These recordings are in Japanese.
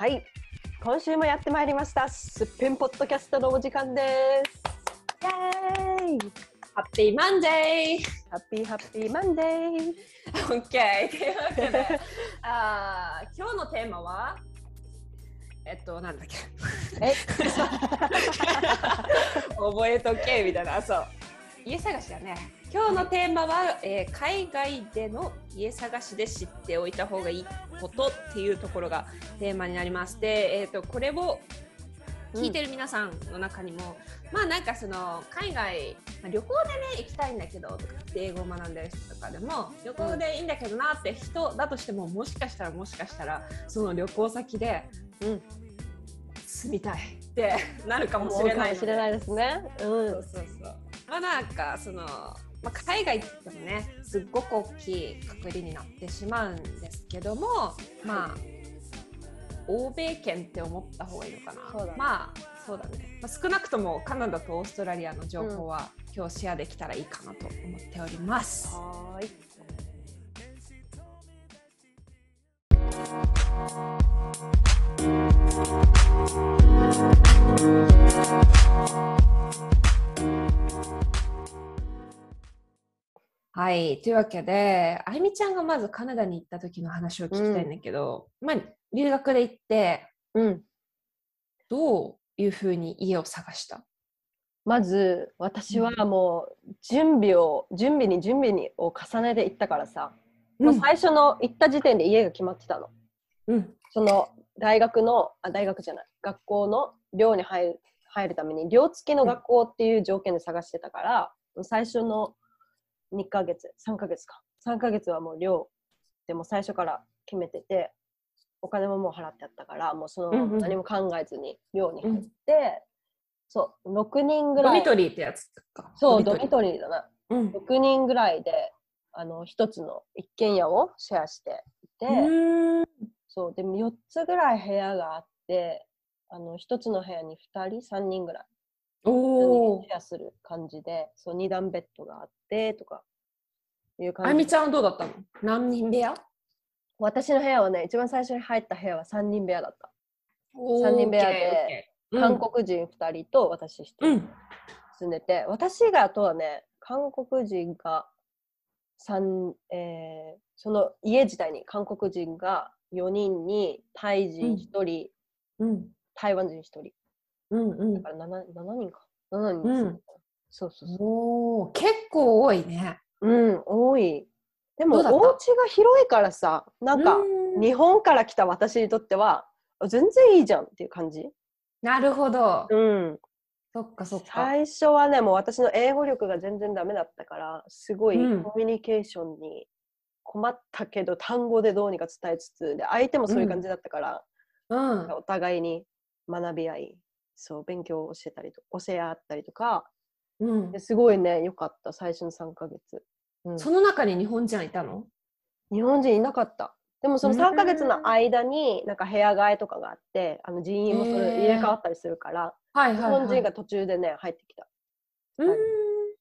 はい、今週もやってまいりました。すっぺんポッドキャストのお時間です。 Yay happy Monday happy happy Monday !OK! というわけで、あー今日のテーマは、えっと、なんだっけえ？覚えとけみたいな、そう。家探しだね。今日のテーマは、えー海外での家探しで知っておいた方がいいことっていうところがテーマになります。で、えっとこれを聞いてる皆さんの中にも、まあなんかその海外、まあ、旅行でね行きたいんだけどとかって英語を学んでる人とかでも旅行でいいんだけどなって人だとしてももしかしたらもしかしたらその旅行先でうん、住みたいってなるかもしれないので。かもしれないですね。う、そうんそうそう。まあなんかその、まあ、海外って言ってもねすっごく大きいくくりになってしまうんですけどもまあ欧米圏って思った方がいいのかな。ね。まあそうだね、まあ、少なくともカナダとオーストラリアの情報は、今日シェアできたらいいかなと思っております。はーい。はい、というわけで、あゆみちゃんがまずカナダに行った時の話を聞きたいんだけど、まあ留学で行ってうん、どういうふうに家を探した？まず私はもう準備を準備に準備にを重ねていったからさ、もう最初の行った時点で家が決まってたの。うん。その大学のあ大学じゃない学校の寮に入る入るために寮付きの学校っていう条件で探してたから、最初の2ヶ月3ヶ月か。3ヶ月はもう寮でも最初から決めててお金ももう払ってあったからもうそのうんうん。何も考えずに寮に入って、そう6人ぐドらい。ミトリーってやつか。そうドミトリー。だな。うん。6人ぐらいであの1つの一軒家をシェアしていて、うん。そうでも4つぐらい部屋があってあの1つの部屋に2人3人ぐらい。おおシ。ェアする感じでそう2段ベッドがあってとか。いうあ感じ。でゆみちゃんはどうだったの？何人部屋？私の部屋はね一番最初に入った部屋は3人部屋だった、三三人部屋で韓国人2人と私1人うん。住んでて、私があとはね韓国人が3、えーその家自体に韓国人が4人にタイ人1人、うん。台湾人1人。うん。うん。だから 7, 7人か。7人です、うんそうそうそう結構多いね。うん多いでもお家が広いからさなんかうん日本から来た私にとってはあ全然いいじゃんっていう感じ？なるほど。うんそっかそっか。最初はねもう私の英語力が全然ダメだったからすごいうんコミュニケーションに困ったけど、単語でどうにか伝えつつで相手もそういう感じだったから、うん。お互いに学び合いそう勉強をしてたりと教え合ったりとかうん。ですごいね良かった最初の3ヶ月、うん。その中に日本人はいたの？日本人いなかった。でもその3ヶ月の間になんか部屋替えとかがあってあの人員もそれ入れ替わったりするから、はい日本人が途中でね入ってきた。うん。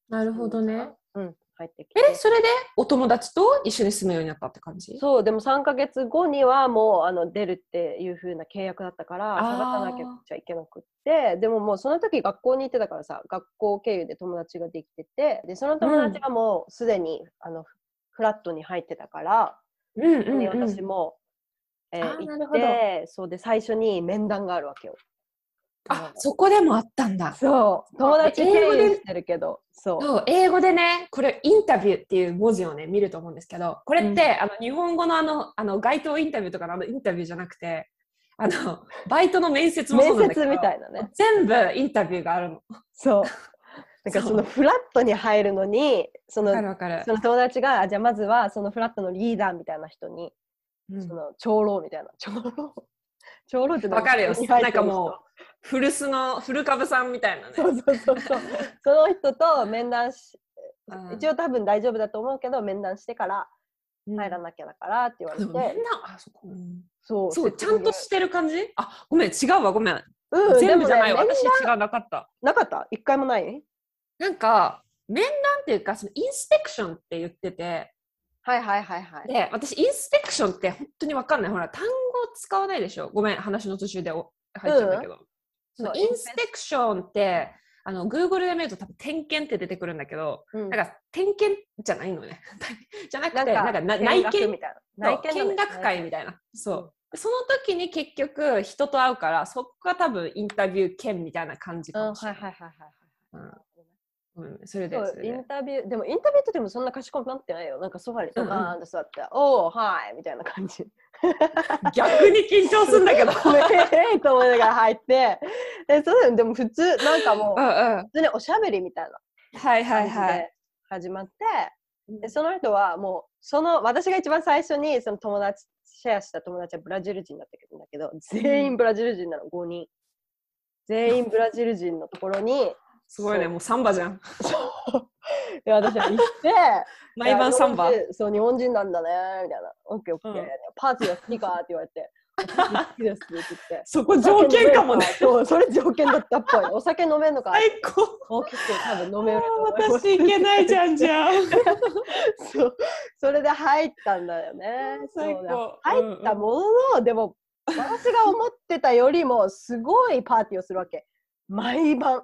なるほどね。うん入ってきて。え、それで？お友達と一緒に住むようになったって感じ？そうでも3ヶ月後にはもうあの出るっていう風な契約だったから探さなきゃいけなくって。でももうその時学校に行ってたからさ学校経由で友達ができてて。でその友達がもうすでに、あのフラットに入ってたから、うんうん、うん。私も、えー行ってそうで最初に面談があるわけよ。あ、そこでもあったんだ。そう。友達経英語で由してるけどそう。そう英語でね、これインタビューっていう文字をね、見ると思うんですけど、これって、うん。あの日本語のあのあの街頭インタビューとかのあのインタビューじゃなくて、あのバイトの面接もそうなんだけど面接みたいなね。全部インタビューがあるの。そう。なんかそのフラットに入るのにそのわかるわかる。そ。の友達があじゃあまずはそのフラットのリーダーみたいな人に、うん。その長老みたいな。長老？長老ってわかるよ。なんかもうう、古巣の古株さんみたいなね。そうそうそうそう その人と面談しうん一応多分大丈夫だと思うけど面談してからうん入らなきゃだからって言われて、でもみんな、あ、そこ。うんそうそう、ちゃんとしてる感じ？あ、ごめん、違うわ、ごめん。うん、全部じゃないわ。私違うなかった。なかった？一回もない？なんか、面談っていうか、そのインスペクションって言ってて、はいはいはいはい。で、私、インスペクションって本当に分かんない。ほら、単語使わないでしょ？ごめん、話の途中でお入っちゃうんだけど。そのそうインスペクションって、あの、Google で見ると多分点検って出てくるんだけど、うんなんか点検じゃないのね。じゃなくて、ななんんか内見みたいそうな。見学会みたいな。そう。その時に結局人と会うから、そこが多分インタビュー兼みたいな感じうん、はいかもしれない。はいはいはいはい。うん、それでそれで。インタビューでもインタビューってでもそんな賢くなってないよ。なんかソファにドカーンと座って「おおはい」みたいな感じ。逆に緊張するんだけど。ええと思いながら入って。でそうだよでも普通なんかもううんうん。普通におしゃべりみたいなはいはいはい。で始まって、でその人はもうその私が一番最初にその友達シェアした友達はブラジル人だったけどだけど全員ブラジル人なの5人。全員ブラジル人のところにすごいね、もうサンバじゃん。そう で私は行って 毎晩サンバそう、日本人なんだね、みたいな。オッケーオッケー。うんパーティーは好きかって言われて、私好きですって言って。そこ条件かもね。そう、それ条件だったっぽい。お酒飲めんのか。最高。お結構多分飲める。私いけないじゃんじゃん。そう。それで入ったんだよね。最高。入ったものの、でも、私が思ってたよりも、すごいパーティーをするわけ。毎晩。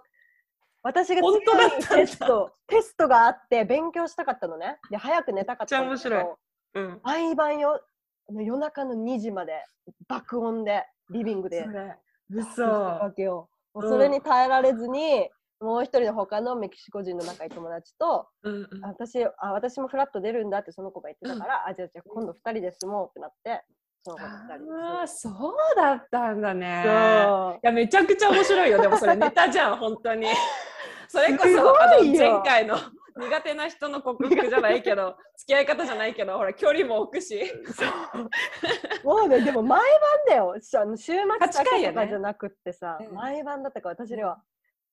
私が本当だったテスト、テストがあって勉強したかったのね。で、早く寝たかったんだけめっちゃ面どうん。毎晩よ夜中の2時まで爆音でリビングでそれ。してたわ嘘。けよ。それに耐えられずに、もう一人の他のメキシコ人の仲いい友達と、うんうんあ私あ私もフラット出るんだってその子が言ってたから、あじゃあじゃあ今度2人で住もうってなって、その子と2人で住んああ、そうだったんだね。そういや、めちゃくちゃ面白いよ。でもそれネタじゃん、本当に。それこそ、あの、前回の苦手な人の克服じゃないけど、付き合い方じゃないけど、ほら、距離も置くし。もうね、でも 毎晩だよ。しあの週末だ8回やねけとかじゃなくってさ、うん毎晩だったから私では。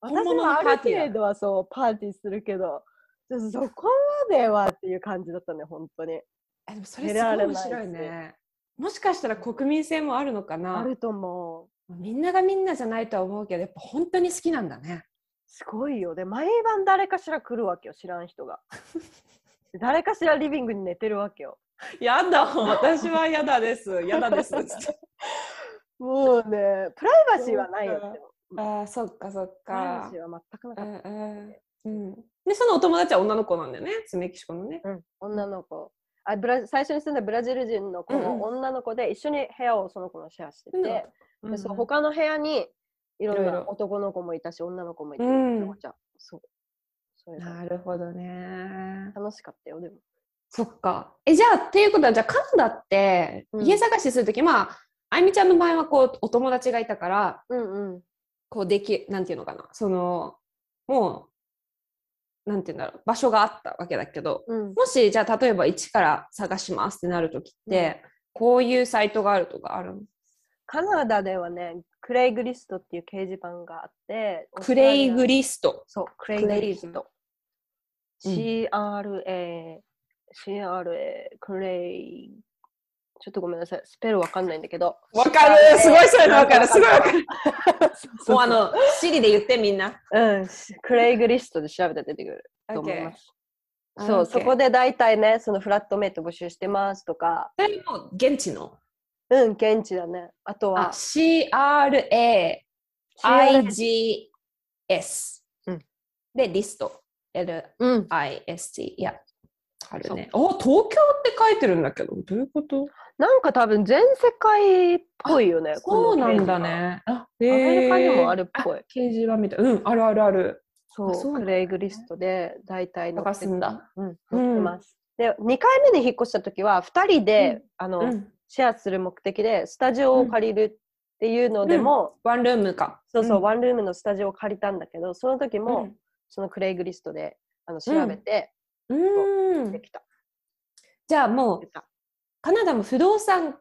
本私物のはある程度はそう、パーティーするけど、そこまではっていう感じだったね、本当に。えでもそれすごい面白いね。もしかしたら国民性もあるのかあなると思う。みんながみんなじゃないとは思うけど、やっぱ本当に好きなんだね。すごいよ。で、毎晩誰かしら来るわけよ、知らん人が。で 誰かしらリビングに寝てるわけよ。やだ、私はやだです。やだです。もうね、プライバシーはないよって。ああ、そっかそっプライバかシ。ーは全くなうかった。んうんうん。で、そのお友達は女の子なんだよね。メキシコのね。うん、女の子あブラ最初に住んだブラジル人の子うんうん。も女の子で一緒に部屋をその子のシェアしてて、うん。でその他の部屋にいろんな男の子もいたし女の子もいて、うん。じゃそう。それでなるほどね。楽しかったよでも。そっか。え、じゃあ、っていうことは、じゃあ、カナダって、うん。家探しするとき、まあ、あゆみちゃんの場合は、こう、お友達がいたから、うんうん。こう、でき、なんていうのかな、その、もう、なんていうんだろう、場所があったわけだけど、うん。もし、じゃあ、例えば、一から探しますってなるときって、こういうサイトがあるとかあるの？カナダではねクレイグリストっていう掲示板があってクレイグリリスト。そうクレイグリスト、うん。CRA CRA クレイちょっとごめんなさい。スペルわかんないんだけど。わかる。すごいそういうのわかる。すごいわかる。もうあの、シリで言ってみんな。うん、クレイグリストで調べたら出てくる。と思います。そう、そこで大体ね、そのフラットメイト募集してますとか、それも現地の？うん、現地だね。あとあ、は、CRA。CRA IGS、うん。で、リスト。LIST。うん、いや、あるね。お、東京って書いてるんだけど、どういうこと？なんか多分全世界っぽいよね。そうなんだね。あ。アメリカにもあるっあぽい。掲示板みたい。うん、あるあるある。そうあそうねクレイグリストで大体載探ってすんだ。うん、載ってます。で、2回目に引っ越した時は、2人で、うんあの、うん。シェアする目的で、スタジオを借りるっていうのでも、ワンルームか。そうそう、んワンルームのスタジオを借りたんだけど、その時も、そのクレイグリストであの調べてうん。うん。できた。じゃあもうカナダも不動産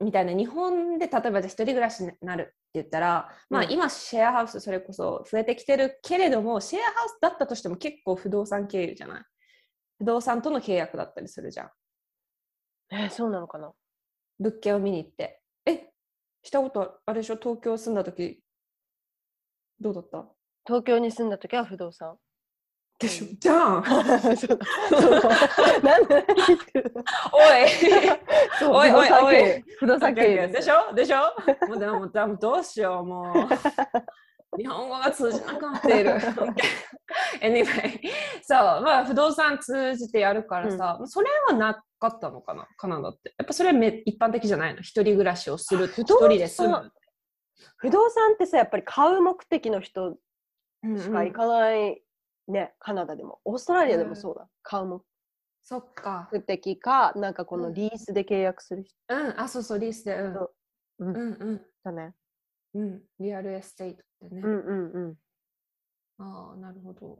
みたいな日本で例えばじゃあ一人暮らしになるって言ったら、まあうん。今シェアハウスそれこそ増えてきてるけれどもシェアハウスだったとしても結構不動産経由じゃない？不動産との契約だったりするじゃん。えーそうなのかな？物件を見に行って。えしたことあれでしょ？東京住んだ時。どうだった？東京に住んだ時は不動産でしょじゃん。なんで？おい。おいおいおい。不動産経営でしょ？でしょ？もうでもどうしよう。もう。日本語が通じなくなっている。Anyway そう。まあ不動産通じてやるからさ、それはなかったのかな？カナダって。やっぱそれめ一般的じゃないの？一人暮らしをする一人で住む。不動産ってさやっぱり買う目的の人うんしか行かない、ねカナダでも。オーストラリアでもそうだ、買う目そっか。的かなんかこうん。のリースで契約する人。うん。あそうそうリースでうん。そう。ううんうん。だね。うん。 Real estate ってね、うんうんうん。ああなるほど。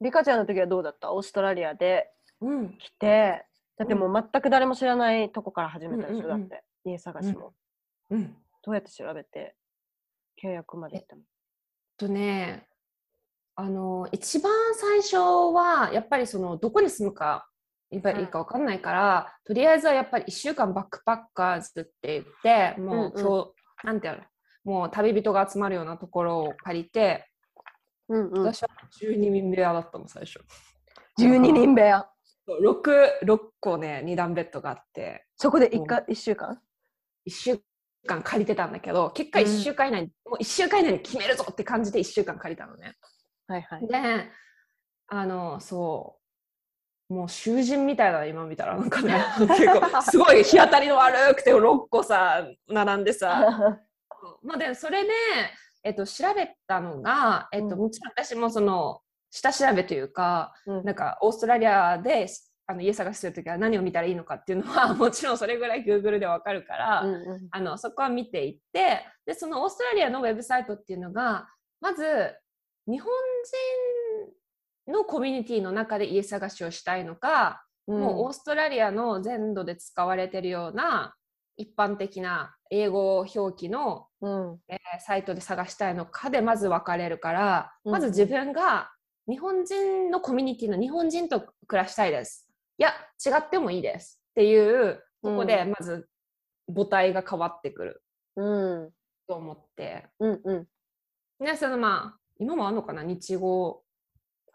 リカちゃんの時はどうだった？オーストラリアでうん。来て。だってもう全く誰も知らないとこから始めたでしょ、うんうんうん。だって。家探しも、うん。どうやって調べて？契約まで行ったの？とねあの一番最初はやっぱりそのどこに住むかやっぱりいいか分かんないから、とりあえずはやっぱり1週間バックパッカーズって言ってもううんうん。なんていうの？もう旅人が集まるようなところを借りて、うんうん。私は12人部屋だったの最初。12人部屋。6, 6個ね2段ベッドがあって。そこで 1, か一週間？1週間借りてたんだけど結果1週間以内に、もう1週間以内に決めるぞって感じで1週間借りたのねはいはい。であのそうもう囚人みたいだな今見たら。なんかね 結構すごい日当たりの悪くて6個さ並んでさ。まあでそれで、えっと、調べたのが、えっと、うん。もちろん私もその下調べというかうん。なんかオーストラリアであの家探しするときは何を見たらいいのかっていうのは もちろんそれぐらい Google でわかるから、うんうん。あのそこは見ていってでそのオーストラリアのウェブサイトっていうのがまず日本人のコミュニティの中で家探しをしたいのか、もうオーストラリアの全土で使われてるような一般的な英語表記の、うん。えーサイトで探したいのかでまず分かれるから、うん。まず自分が日本人のコミュニティの日本人と暮らしたいです。いや違ってもいいですっていうとこでまず母体が変わってくるうん。と思って。うんうん。ね、そのまあ今もあるのかな？日語。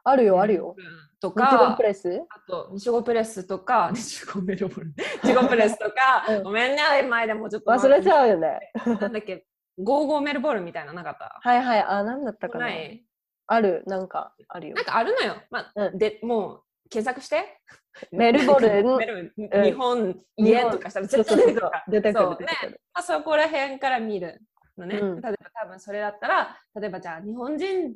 あるよあるよ。と日本かプレス？あと日語プレスとか 日語メロボル 日語プレスとか、うん。ごめんね前でもちょっと忘れちゃうよね。なんだっけ？ゴーゴーメルボルみたいなのなかった？はいはいあ何だったかな？あるなんかあるよ。なんかあるのよ、まあうん。でもう検索して。メルボルン。日本日本家とかしたら絶対出てくる出てくる出てくる。まあ、そこら辺から見るのね、うん。例えば多分それだったら例えばじゃあ日本人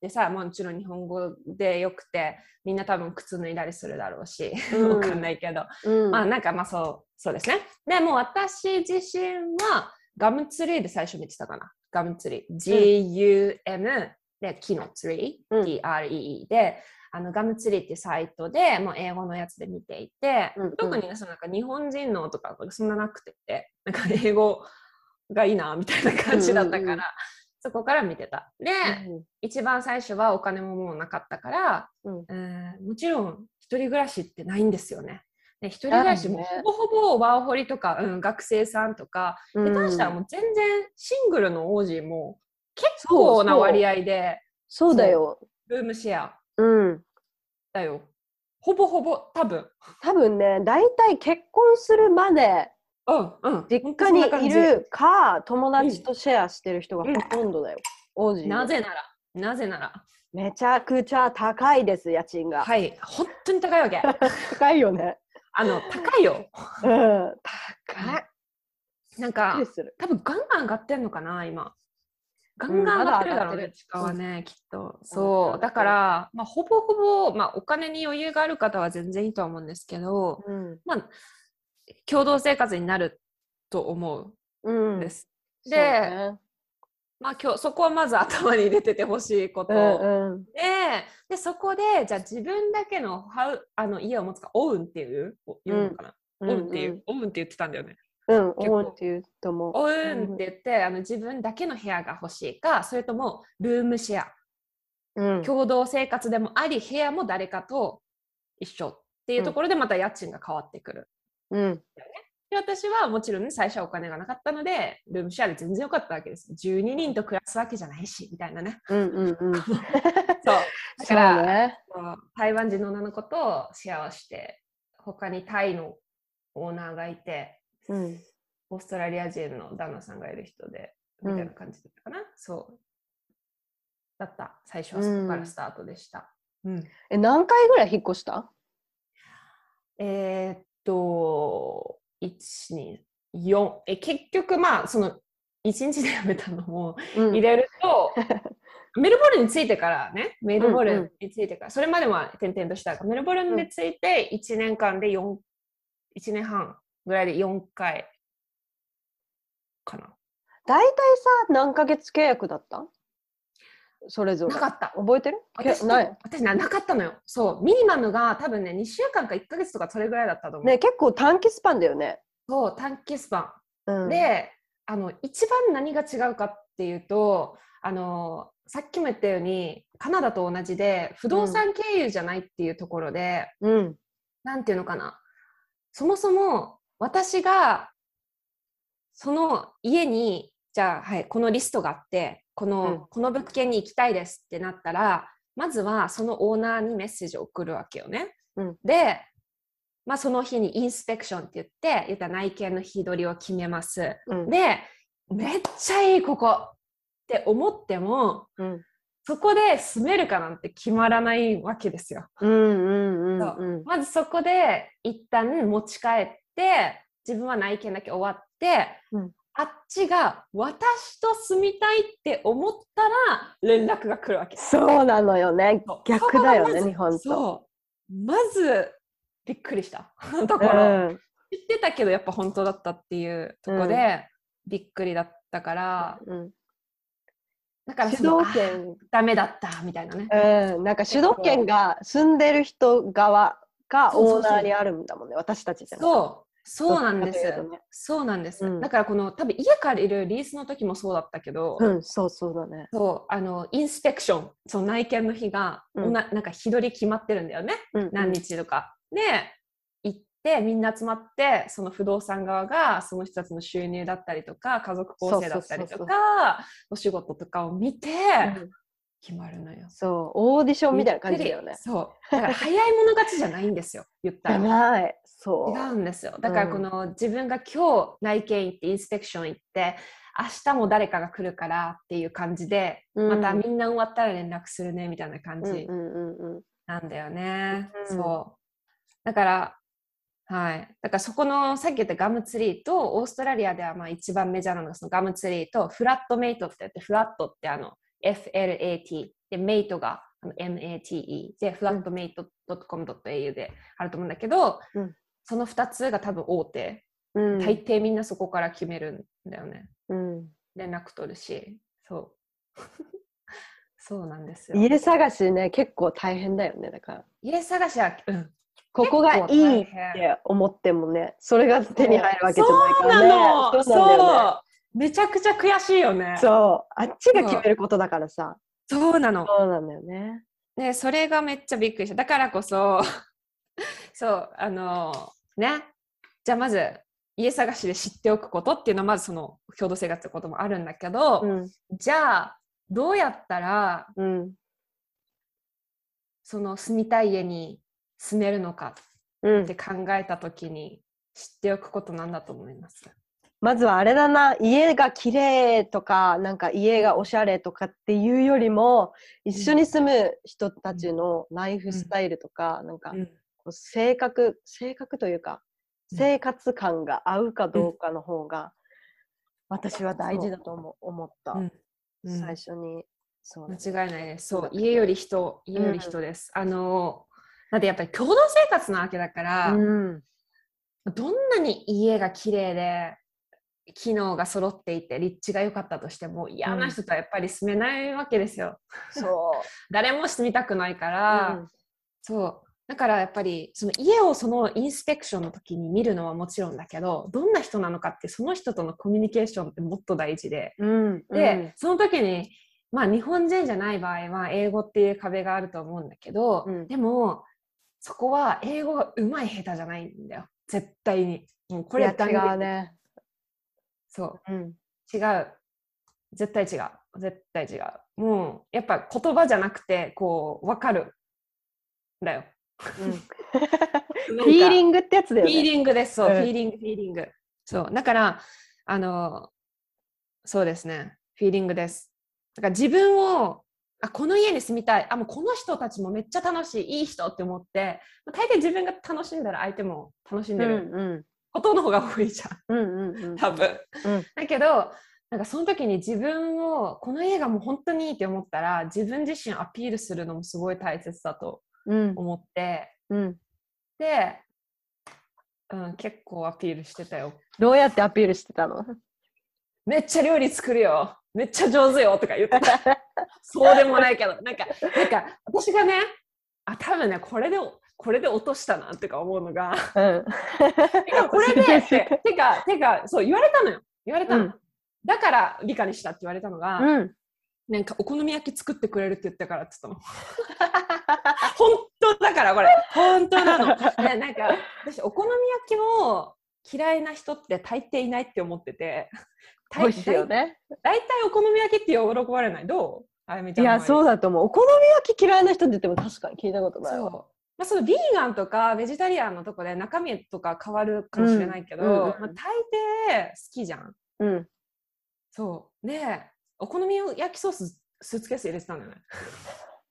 でさもちろん日本語でよくてみんな多分靴脱いだりするだろうし、うん。わかんないけど、うん。まあなんかまあそうそうですね。でも私自身はガムツリーで最初見てたかな。ガムツリー。GUM で木のツリー、うん。TREE であのガムツリーってサイトでもう英語のやつで見ていて、うんうん。特にねそのなんか日本人のとかそんななくて。なんか英語がいいなみたいな感じだったから、うんうんうん。そこから見てた。で、一番最初はお金ももうなかったから、うん。えーもちろん一人暮らしってないんですよね。で一人暮らしもほぼほぼワーホリとか、うん、学生さんとか、うん。下手したらもう全然シングルの王子も結構な割合でそう。だよ。ルームシェア。うん。だよ。ほぼほぼ多分。多分ね大体結婚するまでうんうん。実家にいるか友達とシェアしてる人がほとんどだよ、王子なぜなら、なぜなら、めちゃくちゃ高いです家賃が、はい、本当に高いわけ。高いよね。あの、高いよ。うん。高い。なんか多分ガンガン上がってんのかな、今。ガンガン上がってるだろうね、地価はね、きっと。そう。だから、まあ、ほぼほぼ、まあ、お金に余裕がある方は全然いいとは思うんですけど、うん。まあ、共同生活になると思ううん。んです。そうでねまあ、今日そこはまず頭に入れててほしいこと。うんうん。ででそこでじゃあ自分だけのハウあの家を持つかオウンっていうお言うのかな、うん。オウンっていう、オウンって言ってたんだよね。うん結構。思うっていうと思う。オウンって言って、あの自分だけの部屋が欲しいかそれともルームシェア。うん。共同生活でもあり部屋も誰かと一緒っていうところでまた家賃が変わってくる。うんで私はもちろん、ね、最初はお金がなかったので、ルームシェアで全然良かったわけです。12人と暮らすわけじゃないし、みたいなね。うんうんうん。そう。だそから、うね。台湾人の女の子とシェアをして、他にタイのオーナーがいて、うん。オーストラリア人の旦那さんがいる人で、みたいな感じだったかな。そう。だった。最初はそこからスタートでした。うんえ、何回ぐらい引っ越した？えーっと、1、2、4。え、結局、まあ、その、1日で辞めたのもうん。入れると、メルボルンに着いてからね、メルボルうんうんンに着いてから、それまでは転々とした。から、メルボルンで着いて1年間で4、1年半ぐらいで4回かな。大体さ、何ヶ月契約だった？それぞれ。なかった。覚えてる？け私ない。私ななかったのよ。そう、ミニマムが多分ね、2週間か1ヶ月とかそれぐらいだったと思う。ね、結構短期スパンだよね。そう、短期スパン。うん、で、あの一番何が違うかっていうとあのさっきも言ったようにカナダと同じで不動産経由じゃないっていうところで、うん。なんていうのかなそもそも私がその家にじゃあ、はい、このリストがあってこの,、うんこの物件に行きたいですってなったらまずはそのオーナーにメッセージを送るわけよね。うんで、まあ、その日にインスペクションって言って言ったら内見の日取りを決めます。うん。で、めっちゃいいここって思っても、うんそこで住めるかなんて決まらないわけですよ。まずそこで一旦持ち帰って、自分は内見だけ終わって、うんあっちが私と住みたいって思ったら連絡が来るわけ。そうなのよね。逆だよね、日本と。そう。まずびっくりした ところ。うん知ってたけどやっぱ本当だったっていうところで、びっくりだったから、うん、だから主導権あダメだったみたいなね。うん、なんか主導権が住んでる人側がオーナーにあるんだもんね、私たちじゃなくてそう、そうなんですね。そうなんです。うんだからこの多分家借りるリースの時もそうだったけど、うん、そうそうだね。そうあのインスペクション、その内見の日が、うんななんか日取り決まってるんだよね。うん、何日とか。で、行ってみんな集まって、その不動産側がその人たちの収入だったりとか、家族構成だったりとか、お仕事とかを見てうん決まるのよ。そう、オーディションみたいな感じだよね。そう。だから早い者勝ちじゃないんですよ、言ったら。そう。違うんですよ。だからこの、自分が今日内見行ってインスペクション行って明日も誰かが来るからっていう感じで、うんまたみんな終わったら連絡するねみたいな感じうんうんうんうん。なんだよね。うんそう。だから、はい。だからそこのさっき言ったガムツリーとオーストラリアではまあ一番メジャーなのがそのガムツリーとフラットメイトって言ってフラットってあの FLAT でメイトが MATE でフラットメイト .com.au であると思うんだけど、うん。その2つが多分大手、うん。大抵みんなそこから決めるんだよね。うん。連絡取るし。そう。そうなんですよ。家探しね、結構大変だよね。だから、家探しは、うん、ここがいいっ変て思ってもね、それが手に入るわけじゃないかそうらね。そうなんだよね。めちゃくちゃ悔しいよねそう、あっちが決めることだからさ。そうなのそうなんだよね。ねそれがめっちゃびっくりしただからこそ そうあのねじゃあまず家探しで知っておくことっていうのはまずその共同生活ってこともあるんだけど、うん。じゃあどうやったらうん。その住みたい家に住めるのかうんって考えた時に知っておくことなんだと思います？まずはあれだな、家が綺麗とか、なんか家がおしゃれとかっていうよりも、一緒に住む人たちのライフスタイルとか、なんか性格、性格というか、うん。生活感が合うかどうかの方が、私は大事だと思思った、うん。うん。最初に。そう間違いないです。そう家より人、家より人です。あの、だってやっぱり共同生活なわけだから、うん。どんなに家が綺麗で、機能が揃っていて、立地が良かったとしても、嫌な人とはやっぱり住めないわけですよ。そ 誰も住みたくないかう。ら、うんそう。だからやっぱりその家をそのインスペクションの時に見るのはもちろんだけどどんな人なのかってその人とのコミュニケーションってもっと大事でうん、で、その時に、まあ、日本人じゃない場合は英語っていう壁があると思うんだけど、うんでもそこは英語が上手い下手じゃないんだよ。絶対に。もうここれ。そう。うん。違う。絶対違う。絶対違う。もう、やっぱ言葉じゃなくて、こう、わかる。だよ。うん、フフィーリングってやつだよフィーね。リングです。そう、うんフィーリング、フィーリング。そう。だから、あの、そうですね。フィーリングです。だから自分を、あ、この家に住みたい。あ、もうこの人たちもめっちゃ楽しい。いい人って思って、大体自分が楽しんだら相手も楽しんうんでるうんことの方が多いじゃん。うんうんうん。多分。うんだけど、なんかその時に自分を、この家がもう本当にいいって思ったら、自分自身をアピールするのもすごい大切だとうん思って、うん。で、うん、結構アピールしてたよ。どうやってアピールしてたの？めっちゃ料理作るよ。めっちゃ上手よとか言ってた。そうでもないけど、なんか、なんか私がね、あ、多分ね、これで、これで落としたなってか思うのが、うん。これで、て てか、てか、そう言われたのよ。言われたの。うんだから理科にしたって言われたのが、うん。なんかお好み焼き作ってくれるって言ったからって言ったの。本当だからこれ。本当なの。ね、なんか私お好み焼きも嫌いな人って大抵いないって思ってて。美味しいよね。だいたいお好み焼きって喜ばれない。どう？あやみちゃんのいや、そうだ。だと思う。お好み焼き嫌いな人って言っても確かに聞いたことない。わ。まあ、そのビーガンとかベジタリアンのとこで中身とか変わるかもしれないけど、うんうんうんまあ、大抵好きじゃん。うん。そう。で、お好み焼きソーススーツケース入れてたんだよね。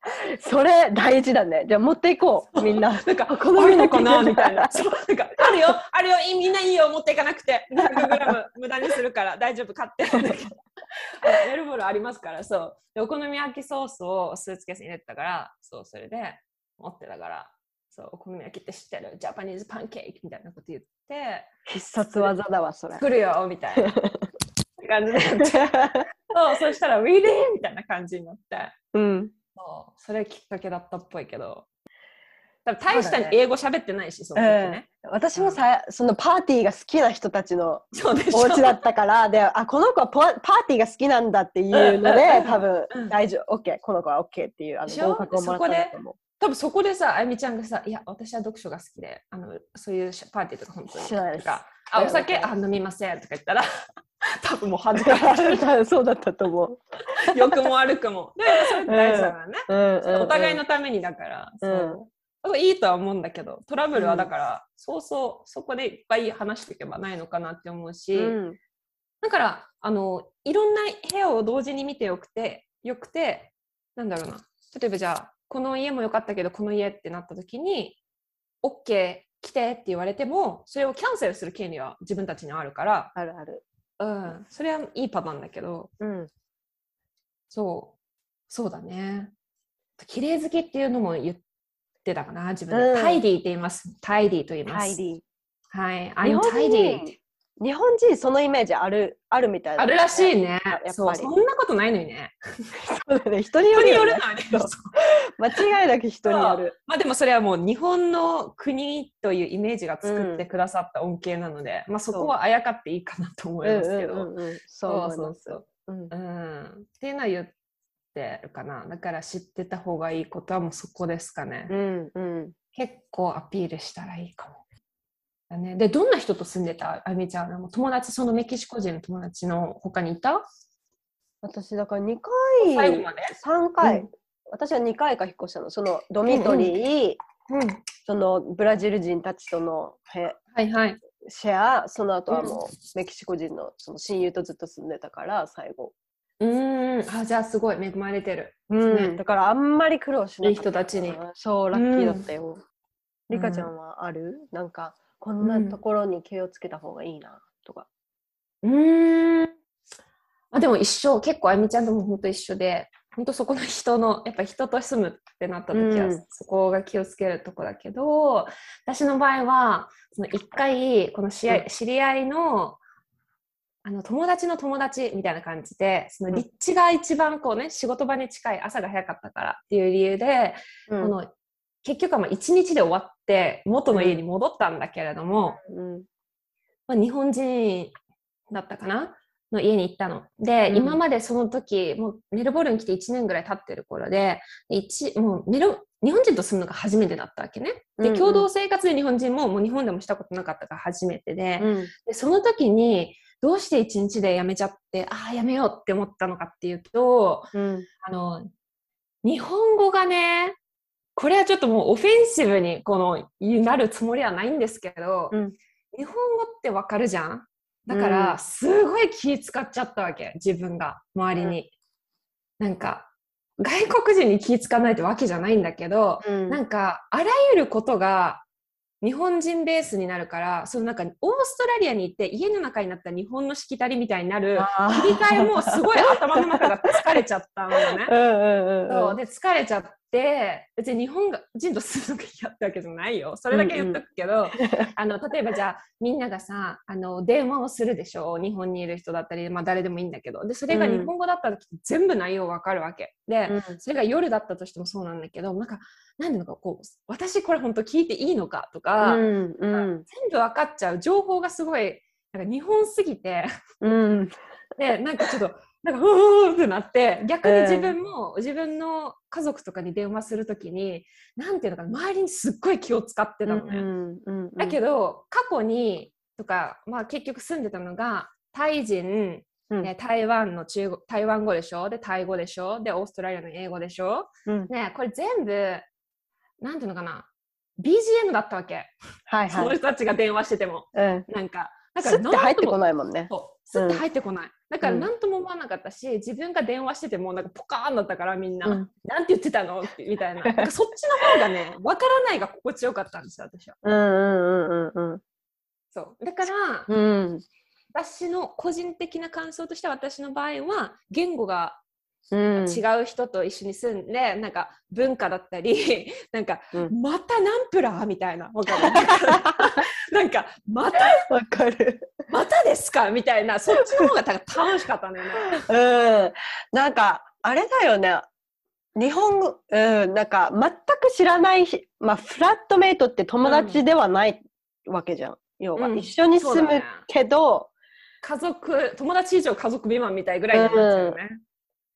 それ大事だね。じゃあ持っていこう、みんな。なんか、お好みのかなみたいなな。そう、なんか、あるよ、あるよ、みんないいよ、持っていかなくて。200グラム無駄にするから大丈夫、買って。エルボルありますから、そう。で、お好み焼きソースをスーツケースに入れてたから、そう、それで持ってたから、そう、お好み焼きって知ってる？ジャパニーズパンケーキみたいなこと言って、必殺技だわ、それ。作るよ、みたいな感じでやって。そう、そしたら、ウィリーみたいな感じになって。うん。そう、それきっかけだったっぽいけど、多分大したに英語喋ってないし、その時ね。私もさ、そのパーティーが好きな人たちの。お家だったから、で、あ、この子はパパーティーが好きなんだっていうのうんうんでう、ん多分うん大丈夫、OK、この子は OK っていうあの合格をもらったんだと思う。多分そこでさ、あゆみちゃんがさ、いや、私は読書が好きで、あのそういうパーティーとか本当に。知らないですとかあ、お酒あ飲みませんとか言ったら、多分もう恥ずかしい。そうだったと思う。良くも悪くも。でもそれ大事だからね。うんうんうんお互いのためにだから。そういいとは思うんだけど、トラブルはだから、そうそう、そこでいっぱい話していけばないのかなって思うし、うんだから、あの、いろんな部屋を同時に見てよくて、よくて、なんだろうな。例えばじゃあ、この家も良かったけど、この家ってなった時に、OK、来てって言われても、それをキャンセルする権利は自分たちにあるから、あるある。うん、それはいいパターンだけど、うん。そう、そうだね。綺麗好きっていうのも言ってたかな、自分で。うんタイディって言います。タイディと言います。タイディ。はい。日 I'm 本 tidy 人、日本人そのイメージある、あるみたいな、あるらしいねやっぱ。りそう、そんなことないのにね。そうだね。人によるよ、ね人による。のはね。そう間違いなく人による。まあでもそれはもう日本の国というイメージが作ってくださった恩恵なので、まあそこはあやかっていいかなと思いますけど。うんうんうんうんそう。そうそううんうん。っていうのは言ってるかな。だから知ってた方がいいことはもうそこですかね。うんうん。結構アピールしたらいいかも。だね、で、どんな人と住んでた？あゆみちゃんは。もう友達、そのメキシコ人の友達の他にいた？私だから2最回後まで？3回、うん。私は2回か引っ越したの。そのドミトリー、うん。そのブラジル人たちとのへはいはい。シェア。その後はもうメキシコ人のその親友とずっと住んでたから最後、うーん。あ、じゃあすごい。恵まれてる。うん。ね。だからあんまり苦労しないい人たちに。そうラッキーだったよ、うん。リカちゃんはある？なんかこんなところに気をつけた方がいいなとか、うーん。あでも一緒、結構あゆみちゃんとも本当一緒で、本当そこの人の、やっぱ人と住むってなった時は、うん。そこが気をつけるとこだけど、私の場合は、その一回、この知り知り合いの、あの友達の友達みたいな感じで、そのうん。立地が一番こうね、仕事場に近い朝が早かったからっていう理由で、うん。この結局はまあ一日で終わって元の家に戻ったんだけれども、うん。まあ、日本人だったかな？の家に行ったの。で、うん。今までその時、もうメルボルン来て1年ぐらい経ってる頃で、一もうメル日本人と住むのが初めてだったわけね。で、共同生活で日本人ももう日本でもしたことなかったから初めてで、うん。でその時にどうして1日で辞めちゃって、ああ、辞めようって思ったのかっていうと、うん。あの、日本語がね、これはちょっともうオフェンシブにこのなるつもりはないんですけど、うん。日本語ってわかるじゃん？だかうん。ら、すごい気使っちゃったわけ、自分が、周りに。なんか、外国人に気使わないってわけじゃないんだけど、うん。なんか、あらゆることが日本人ベースになるから、そのなんか、オーストラリアに行って家の中になったら日本のしきたりみたいになる、切り替えもすごい頭の中が疲れちゃったのよね。うんうんうん。そうで疲れちゃって別に日本人と住むのが嫌ってわけじゃないよ。それだけ言っとくけど、あの例えばじゃあみんながさあの電話をするでしょ日本にいる人だったり、まあ、誰でもいいんだけど。でそれが日本語だった時全部内容わかるわけ。で、うん。それが夜だったとしてもそうなんだけどなんかなんていうのかこう私これ本当聞いていいのかとか、うんうん。全部わかっちゃう情報がすごいなんか日本すぎて。うん。でなんかちょっとなんかうーってなって逆に自分も、自分の家族とかに電話するときになんていうのかな周りにすっごい気を使ってたのね。うんうんだけど過去にとか、まあ、結局住んでたのがタイ人、うん。ね台湾の中国台湾語でしょ？でタイ語でしょ？でオーストラリアの英語でしょ、うん。ね、これ全部なんていうのかな BGM だったわけ、そのはい。はい人たちが電話してても。うん。なんかだスッて入ってこいないもんね。そうスッて入ってこない、だから何とも思わなかったし自分が電話しててもなんかポカーンだったからみんな、うん。なんて言ってたの？みたいな。なそっちの方がねわからないが心地よかったんですよ私は。うんうんうんうん。そう。だから、うん。私の個人的な感想としては私の場合は言語がうん。違う人と一緒に住んで、なんか文化だったり なんか、うん。またナンプラー？みたいな。わかる。なんかまたわかる。またですか？みたいな。そっちの方が楽しかったんだよね。うん。なんかあれだよね。日本語うん。なんか全く知らないしまあフラットメイトって友達ではないわけじゃん、要は、うん。一緒に住むけど、家族友達以上家族未満みたいぐらいになっちゃうよね。変な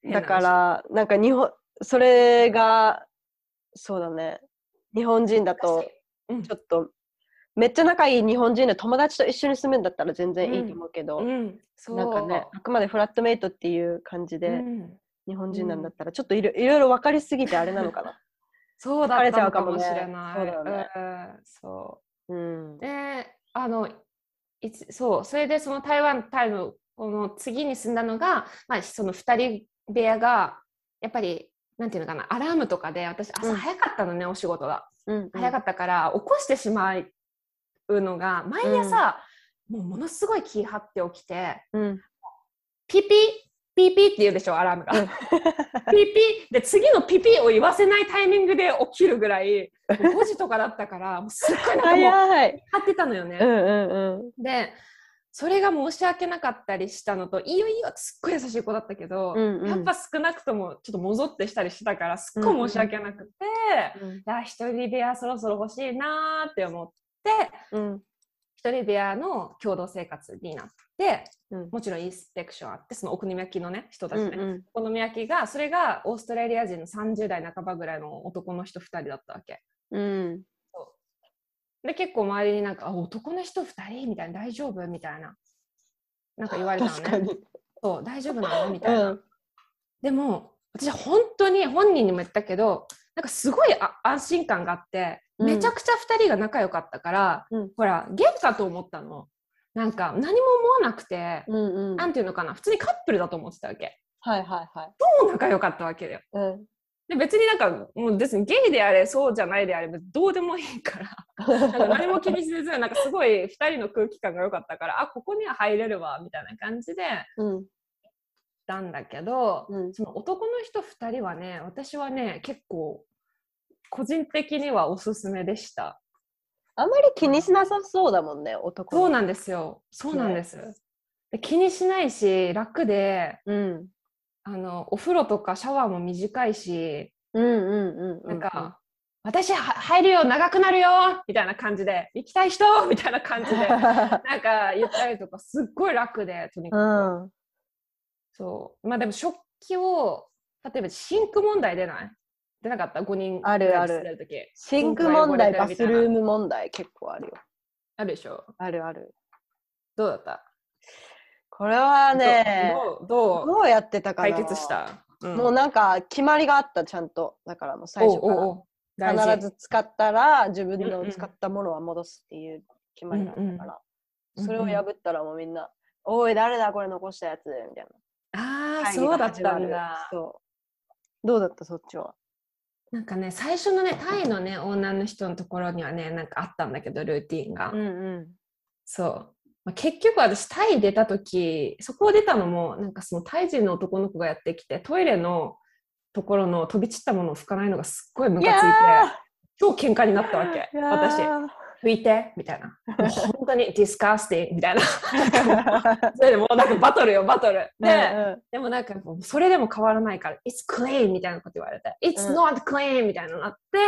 だ話からなんか日本それがそうだね。日本人だとうん。ちょっと、めっちゃ仲いい日本人で友達と一緒に住むんだったら全然いいと思うけど、うん、そう。なんかねあくまでフラットメイトっていう感じで、うん日本人なんだったらちょっといろいろ分かりすぎてあれなのかな。そうだったのかもちゃうかもねしれない。そうだよねうん。そう。うん。であのいつそう。それでその台湾タイのこの次に住んだのが、まあ、その2人部屋がやっぱりなんていうのかなアラームとかで私うん朝早かったのね、お仕事がうん早かったから起こしてしまうのが毎朝、もうものすごい気張って起きてうんピピピーピーって言うでしょアラームが。うん ピーピーで次のピピーを言わせないタイミングで起きるぐらいもう5時とかだったからもうすっごいなんかもう早い。張ってたのよね。うんうんうん。でそれが申し訳なかったりしたのといいよいいよってすっごい優しい子だったけど、うんうん。やっぱ少なくともちょっともぞってしたりしてたからすっごい申し訳なくて、うんあ一人部屋そろそろ欲しいなーって思ってうん。一人部屋の共同生活になってうん。もちろんインスペクションあってそのお好み焼きのね人たちね、うんお好み焼きがそれがオーストラリア人の30代半ばぐらいの男の人2人だったわけ。うんで結構周りになんかあ男の人2人？みたいな大丈夫？みたいな。なんか言われたのね。そう大丈夫なの？みたいな、うん。でも私本当に本人にも言ったけどなんかすごいあ安心感があってうん。めちゃくちゃ2人が仲良かったから、うん。ほらゲイかと思ったの。なんか何も思わなくて、うんうん。なんていうのかな普通にカップルだと思ってたわけ。はいはいはい。もう仲良かったわけだよ。うん。で別になんかもう別にゲイであれそうじゃないであれどうでもいいから なんか何も気にせずなんかすごい2人の空気感が良かったからあここには入れるわみたいな感じでうん。たんだけど、うん。その男の人2人はね私はね結構個人的にはおすすめでした。あんまり気にしなさそうだもんね、男のそうなんですよ。そうなんです、で気にしないし楽でうん。あのお風呂とかシャワーも短いしうんうんうん。なんか、私は入るよ長くなるよみたいな感じで行きたい人 みたいな感じで なんか言ったりとかすっごい楽でとにかく、うん。そう。まあでも食器を、例えばシンク問題出ない？出なかった ?5 人あるあるシンク問題、バスルーム問題結構あるよ。あるでしょあるある。どうだった？これはね、どうどうやってたかな。解決した、うん。もうなんか決まりがあった、ちゃんと。だからもう最初から。必ず使ったら自分う。んうんの使ったものは戻すっていう決まりがあったから、うんうんそれを破ったらもうみんな「おい誰だこれ残したやつ」みたいな。ああ、そうだったんだ。そう。どうだった？そっちは？なんかね、最初のね、タイのね、オーナーの人のところにはね、なんかあったんだけど、ルーティンが。んうん。そう。まあ、結局私、タイ出た時そこを出たのも、なんかそのタイ人の男の子がやってきて、トイレのところの飛び散ったものを拭かないのがすっごいムカついて、超喧嘩になったわけ、私。拭いてみたいな。もう本当にディスカスティングみたいな。それでもうなんかバトルよ、バトル。で、でもなんかもうそれでも変わらないから、It's clean みたいなこと言われて、It's うん not clean みたいなのになって、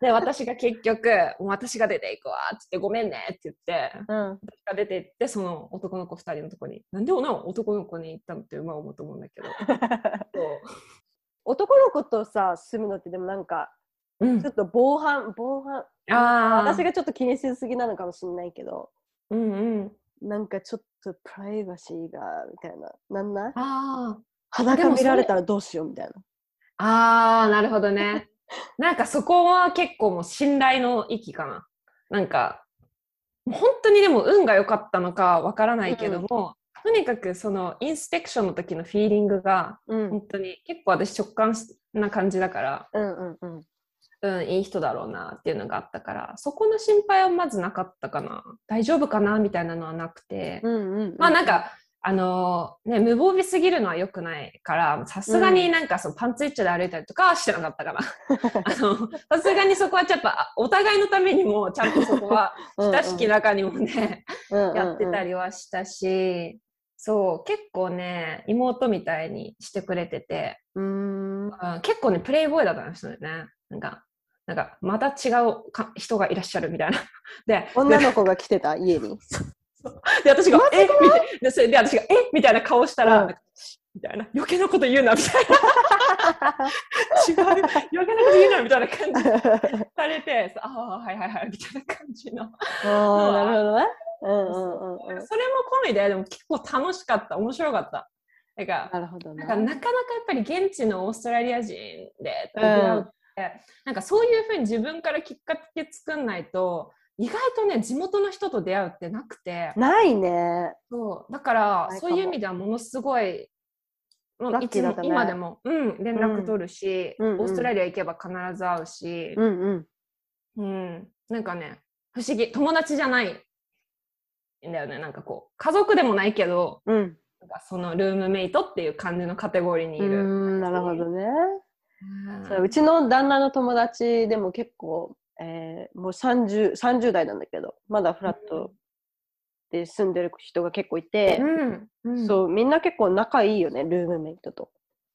で、私が結局、もう私が出ていくわって言って、ごめんねって言って、うん私が出て行って、その男の子2人のとこに、なんでな男の子に行ったのって今思うと思うんだけど。男の子とさ住むのってでもなんかうん。ちょっと防犯防犯ああ、私がちょっと気にしすぎなのかもしれないけどうんうん。なんかちょっとプライバシーがみたいな。なんない？あ裸見られたらどうしようみたいな。ああ、なるほどね。なんかそこは結構もう信頼の域かな。なんか、本当にでも運が良かったのかわからないけども、とにかくそのインスペクションの時のフィーリングがうん。本当に結構私直感な感じだから、うんうんうんうん、いい人だろうなっていうのがあったから、そこの心配はまずなかったかな。大丈夫かなみたいなのはなくて。うんうんまあなんか、あのね、無防備すぎるのは良くないから、さすがになんかそのパンツ一丁で歩いたりとかはしてなかったかな。あのさすがにそこはちょっとあお互いのためにもちゃんとそこは親しき中にもね、やってたりりはしたし、そう、結構ね、妹みたいにしてくれてて、うんうん結構ね、プレイボーイだったんですよね。なんか、なんかまた違うか人がいらっしゃるみたいな。で、女の子が来てた？家に？で、私が、え？みたいな。で、それで私が、え？みたいな顔したら、うん。みたいな、余計なこと言うな、みたいな。違う、余計なこと言うな、みたいな感じ。されて、ああ、はいはいはい、みたいな感じの。ああなるほどね。うんうんうんうん。それも込みで、でも結構楽しかった、面白かった。なんか、なるほどね。なんかなかやっぱり現地のオーストラリア人で出会うなんかそういうふうに自分からきっかけ作んないと、意外とね、地元の人と出会うってなくて、ないね。そう。だからそういう意味ではものすごい、もういつも今でも、うん、連絡取るし、うんオーストラリア行けば必ず会うし、うんうん。うん。なんかね不思議。友達じゃないんだよね。なんかこう家族でもないけどうん。なんかそのルームメイトっていう感じのカテゴリーにいうる。んなるほどね。うんそううちの旦那の友達でも結構、えーもう 30, 30代なんだけどまだフラットで住んでる人が結構いて、うん。うん。そうみんな結構仲いいよねルームメイトと。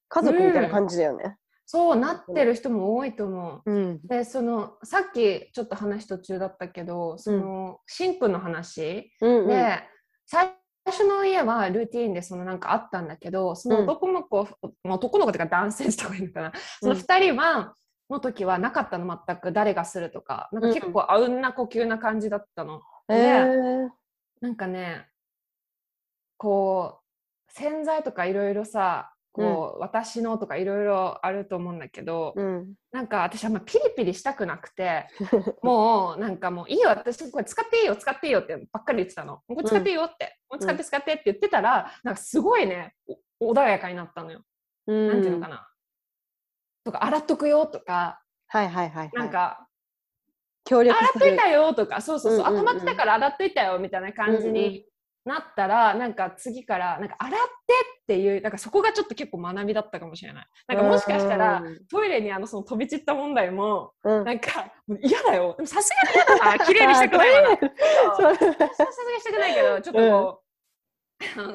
家族みたいな感じだよね。そうなってる人も多いと思う。うん。でそのさっきちょっと話途中だったけどその、シンクの話うんうん。で、最初の家はルーティーンでそのなんかあったんだけどその男の子、まあ男の子というか男性とかいるかな、その2人はの時はなかったの全く誰がするとかなんか結構あうんな呼吸な感じだったの。えー。なんかねこう洗剤とかいろいろさこう、私のとかいろいろあると思うんだけど、うん。なんか私あんまピリピリしたくなくて もうなんかもういいよ私これ使っていいよ使っていいよってばっかり言ってたの。これ使っていいよって、もう使って使ってって言ってたらなんかすごいねお穏やかになったのよ、うん。なんていうのかな。とか洗っとくよとか。はいはいはいはい。なんか協力洗っといたよとか。そうそうそう,、うんうんうんあ溜まってたから洗っといたよみたいな感じうんうんになったら、なんか次からなんか洗ってっていうなんかそこがちょっと結構学びだったかもしれない。なんかもしかしたらうんトイレにあのその飛び散った問題もうん。なんか嫌だよ。でもさすがに嫌だな。綺麗にしたくないわ。なさすがにしたくないけどちょっとこ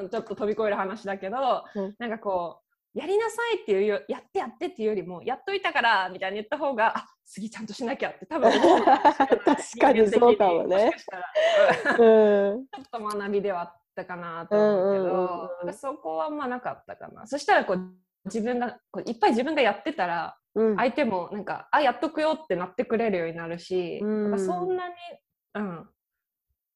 う、ちょっと飛び越える話だけど、うん。なんかこうやりなさいっていうよやってやってっていうよりもやっといたからみたいに言った方があ次ちゃんとしなきゃって多分確かにそうかもね。うんうん。ちょっと学びではあっったかなと思うけうんうんうんそこはまあなかったかな。そしたらこう自分がこういっぱい自分がやってたらうん。相手もなんか、あやっとくよってなってくれるようになるし、うん。そんなに、うん、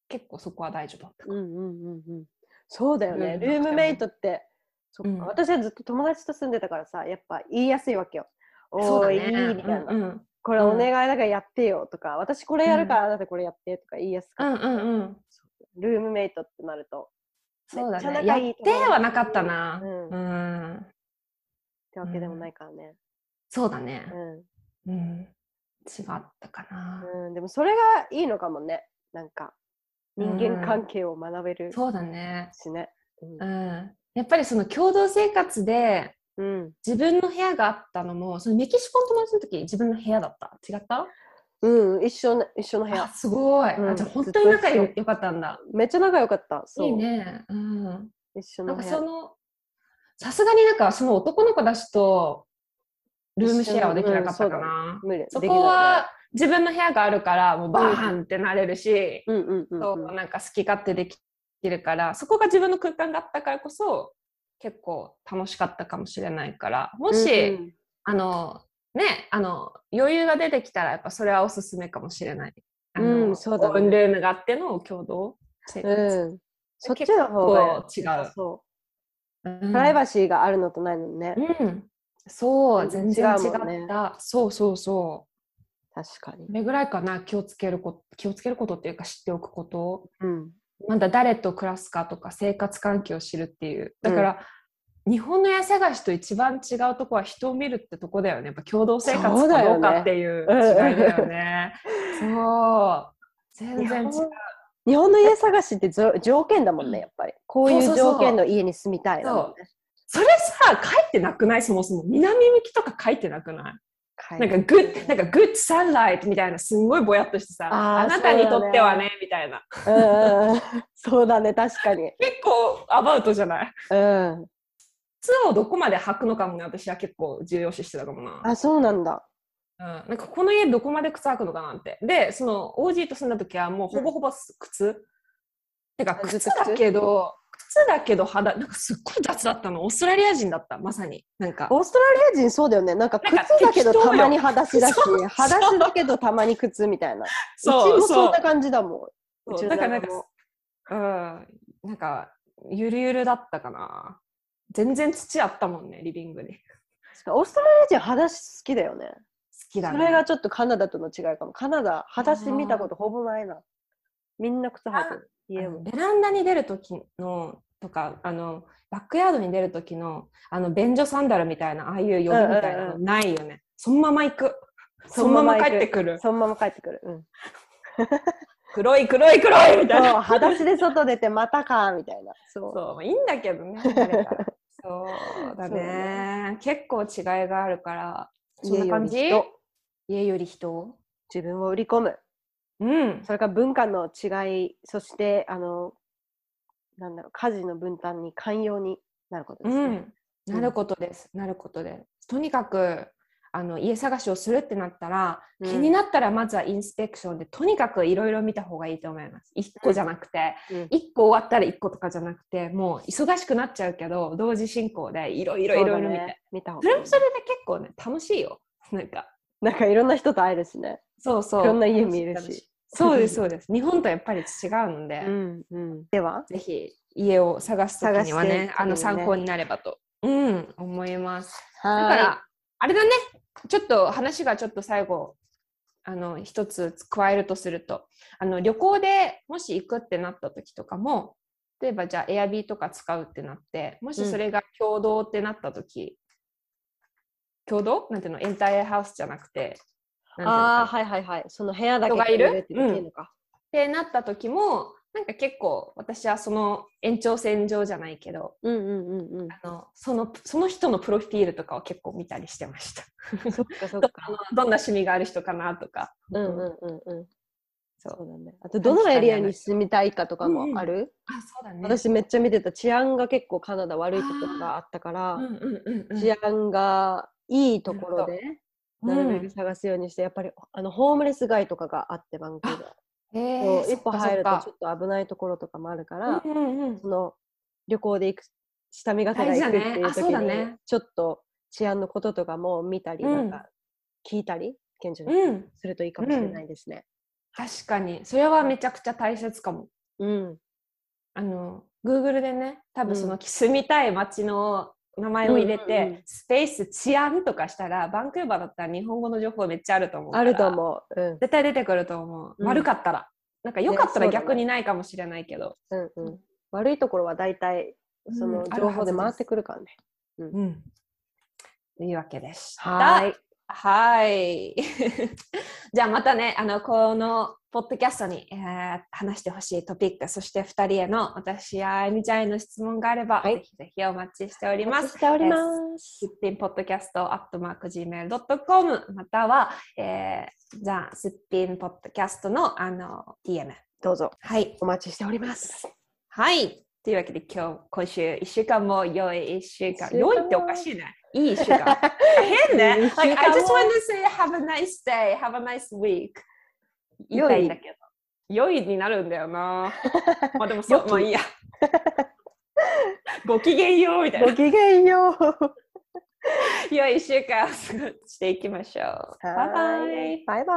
結構そこは大丈夫だったかうんうんうんうん。そうだよね。ルームメイトって、そっか、うん。私はずっと友達と住んでたからさ、やっぱ言いやすいわけよ。おーいいねみたいな、うんうんこれお願いだからやってよとか、私これやるからあなたこれやってとか言いやすかった。うんうんうん。ルームメイトってなると。そうだね。やってはなかったな。うん。うん、ってわけでもないからね。そうだね。ううん。違ったかな、ん。うん、でもそれがいいのかもね。なんか、人間関係を学べるそうだね。しね。うんやっぱりその共同生活でうん。自分の部屋があったのもそのメキシコの友達の時自分の部屋だった？違った？うん、一緒の、一緒の部あ屋。すごい、うんあじゃあ本当に仲ずっと一緒よよかったんだめっちゃ仲良かった。そう。いいねうんなんか一緒の部屋。そのさすがになんかその男の子たちとルームシェアはできなかったかな、無理。そできないこは自分の部屋があるからもうバーンってなれるし、うんうんうんそううんなんか好き勝手できるからそこが自分の空間があったからこそ結構楽しかったかもしれないからもし、うんうん。あのねあの余裕が出てきたらやっぱそれはおすすめかもしれない。あのうんそうだね。ルームがあっての共同生活。うん、そっちの方が違う。そうう。ん。プライバシーがあるのとないのね、うん、そう、全然違った。そうそうそう。確かに。こ、れぐらいかな、気をつけること、気をつけることっていうか知っておくこと。うん、まだ誰と暮らすかとか生活環境を知るっていう。だから、日本の家探しと一番違うとこは人を見るってとこだよね。やっぱ共同生活かどうかっていう違いだよね。そう。全然違う。日本の家探しってぞ条件だもんねやっぱりこういう条件の家に住みたいだもんねそれさ、書いてなくない？そもそも。南向きとか書いてなくない？なんか、グッ、なんか、グッドサンライトみたいな、すんごいぼやっとしてさ、あなたにとってはね、みたいな。うんうん。うんそうだね確かに。結構アバウトじゃない？うん。靴をどこまで履くのかもね、私は結構重要視してたかもな。あそうなんだ。うん、なんかこの家どこまで靴履くのかなって。で、その OG と住んだ時はもうほぼほぼ靴。てかあずっ靴？だけど、靴だけど肌、なんかすっごい雑だったの。オーストラリア人だった、まさに。なんか。オーストラリア人そうだよねなんか靴だけどたまに裸足だしそう裸足だけどたまに靴みたいなうちそうもそそうんな感じだもんだからなんかうん、なんか、ゆるゆるだったかな。全然土あったもんね、リビングに。好オーストラリア人裸足好きだよねきだね。それがちょっとカナダとの違いかも。カナダ、裸足見たことほぼないな。みんな靴履いてる。ベランダに出る時のとかあのバックヤードに出る時のあの便所サンダルみたいなああいう呼びみたいなうんうんのないよね、そのまま行く。そそのまま帰ってくる。そのまま帰ってくる。うん。黒い黒い黒いみたいな。裸足で外出てまたかみたいな。そう。いいんだけどねそうだそうね。結構違いがあるから。そんな家より感じ人。家より人自分を売り込む。うん。それから文化の違い、そして、あの、なんだろう、家事の分担に寛容になることですね。うん、なることです、なることで。とにかくあの家探しをするってなったら、うん。気になったらまずはインスペクションでとにかくいろいろ見た方がいいと思います。1個じゃなくて、うん。1個終わったら1個とかじゃなくてもう忙しくなっちゃうけど同時進行でいろいろいろいろ見て、そね見た方そがいい。れもそれで結構ね楽しいよ。なんか。なんかいろんな人と会えるしね。そうそう。いろんな家見るし。そうですそうです。日本とやっぱり違うので、うんうん。ではぜひ家を探すときにはねあの参考になればと、うん、思います。だはから、あれだね、ちょっと話がちょっと最後、あの、一つ加えるとすると、あの、旅行でもし行くってなった時とかも、例えばじゃあ、エアビーとか使うってなって、もしそれが共同ってなった時、共同？なんていうの？エンタイアハウスじゃなくて、ああ、はいはいはい。その部屋だけ人がいる？ってできるのか。ってなった時も、なんか結構私はその延長線上じゃないけど、うんうんうんうん。あのそのその人のプロフィールとかを結構見たりしてました。そっかそっ どんな趣味がある人かなとか。うんうんうんうん。そそううだね。あと、どのエリアに住みたいかとかもある、あ、そうだね。私めっちゃ見てた。治安が結構カナダ悪いところがあったから、うんうんうんうん。治安がいいところで、なるべうん。く探すようにして、やっぱりあのホームレス街とかがあって、バンクーバー。えそう一歩入るとちょそっっと危ないところとかもあるから、かうんうんうん。その旅行で行く下見がてら行くっていう時に、だね。ちょっと治安のこととかも見たり、うん。なんか聞いたり現地の人にうん、するといいかもしれないですね。確かに。それはめちゃくちゃ大切かも。うん、あの Google でね多分うん。その住みたい街の名前を入れて、うんうんうん。スペース治安とかしたらバンクーバーだったら日本語の情報めっちゃあると思うから。あると思う。うん。絶対出てくると思う、うん。悪かったら。なんか良かったら逆にないかもしれないけど、うんうん、悪いところは大体そのうん情報で回ってくるからね。うん。というわけでした。はい。はい。じゃあまたね、あの、このポッドキャストに、えー話してほしいトピック、そして2人への私やあゆみちゃんへの質問があれば、はいぜひぜひお待ちしておりおます。しております。すっぴんポッドキャスト、アットマーク Gmail.com、または、えー、じゃあ、すっぴんポッドキャストの、あの、DM。どうぞはい。お待ちしております。はい。というわけで、今日、今週1週間も良い1週間。一週間良いっておかしいね。いい1週間。変ね。Like, 間 I も just want to say have a nice day, have a nice week. 言いたいんだけど。良いになるんだよな。まあでもそう、まあいいや。ごきげんようみたいな。ごきげんよう。良い1週間を過ごしていきましょう。バイバイ。バイバ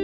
イ。